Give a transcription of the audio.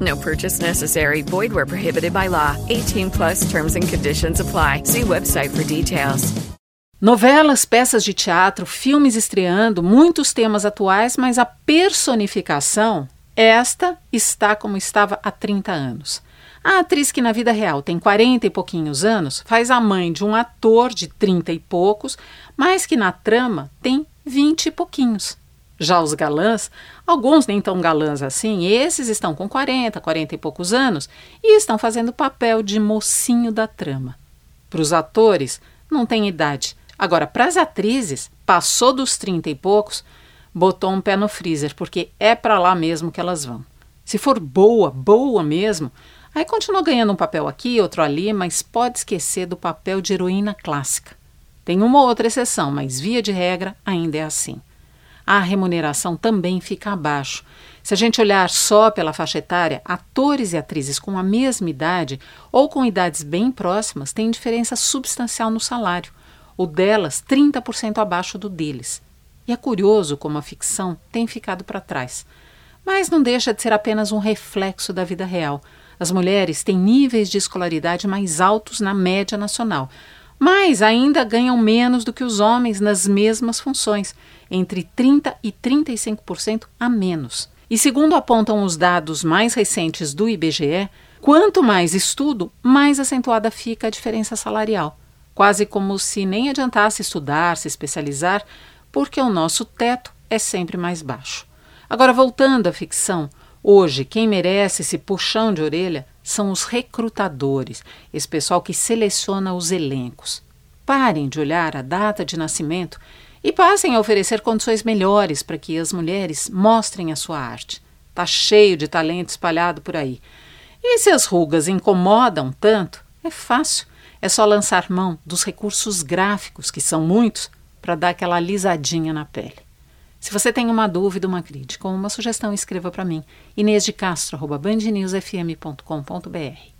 No purchase necessary. Void where prohibited by law. 18 plus terms and conditions apply. See website for details. Novelas, peças de teatro, filmes estreando, muitos temas atuais, mas a personificação, esta está como estava há 30 anos. A atriz que na vida real tem 40 e pouquinhos anos faz a mãe de um ator de 30 e poucos, mas que na trama tem 20 e pouquinhos. Já os galãs, alguns nem tão galãs assim, esses estão com 40, 40 e poucos anos e estão fazendo papel de mocinho da trama. Para os atores, não tem idade. Agora, para as atrizes, passou dos 30 e poucos, botou um pé no freezer, porque é para lá mesmo que elas vão. Se for boa, boa mesmo, aí continua ganhando um papel aqui, outro ali, mas pode esquecer do papel de heroína clássica. Tem uma ou outra exceção, mas via de regra ainda é assim a remuneração também fica abaixo. Se a gente olhar só pela faixa etária, atores e atrizes com a mesma idade ou com idades bem próximas têm diferença substancial no salário, o delas 30% abaixo do deles. E é curioso como a ficção tem ficado para trás. Mas não deixa de ser apenas um reflexo da vida real. As mulheres têm níveis de escolaridade mais altos na média nacional, mas ainda ganham menos do que os homens nas mesmas funções, entre 30% e 35% a menos. E segundo apontam os dados mais recentes do IBGE, quanto mais estudo, mais acentuada fica a diferença salarial. Quase como se nem adiantasse estudar, se especializar, porque o nosso teto é sempre mais baixo. Agora, voltando à ficção, hoje quem merece esse puxão de orelha são os recrutadores, esse pessoal que seleciona os elencos. Parem de olhar a data de nascimento e passem a oferecer condições melhores para que as mulheres mostrem a sua arte. Está cheio de talento espalhado por aí. E se as rugas incomodam tanto, é fácil. É só lançar mão dos recursos gráficos, que são muitos, para dar aquela alisadinha na pele. Se você tem uma dúvida, uma crítica ou uma sugestão, escreva para mim. Inês de Castro, bandnewsfm.com.br.